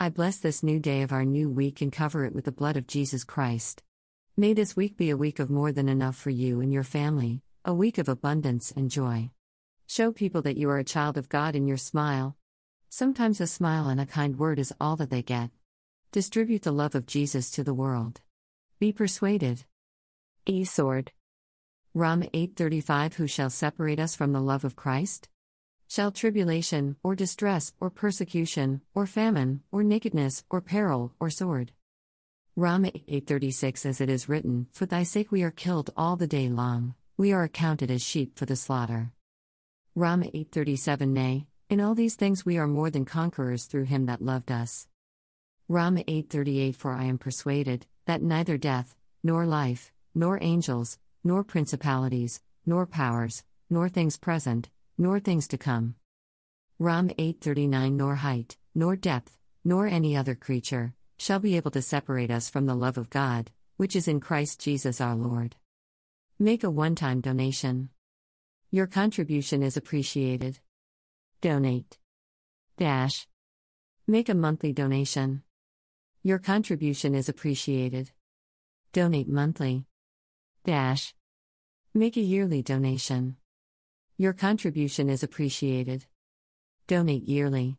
I bless this new day of our new week and cover it with the blood of Jesus Christ. May this week be a week of more than enough for you and your family, a week of abundance and joy. Show people that you are a child of God in your smile. Sometimes a smile and a kind word is all that they get. Distribute the love of Jesus to the world. Be persuaded. E sword. Rom 8:35 Who shall separate us from the love of Christ? Shall tribulation, or distress, or persecution, or famine, or nakedness, or peril, or sword? Rom 8:36 As it is written, For thy sake we are killed all the day long, we are accounted as sheep for the slaughter. Rom 8:37 Nay, in all these things we are more than conquerors through him that loved us. Rom 8:38 For I am persuaded that neither death, nor life, nor angels, nor principalities, nor powers, nor things present, nor things to come. Rom 8:39 Nor height, nor depth, nor any other creature shall be able to separate us from the love of God, which is in Christ Jesus our Lord. Make a one-time donation. Your contribution is appreciated. Donate. Dash. Make a monthly donation. Your contribution is appreciated. Donate monthly. Dash. Make a yearly donation. Your contribution is appreciated. Donate yearly.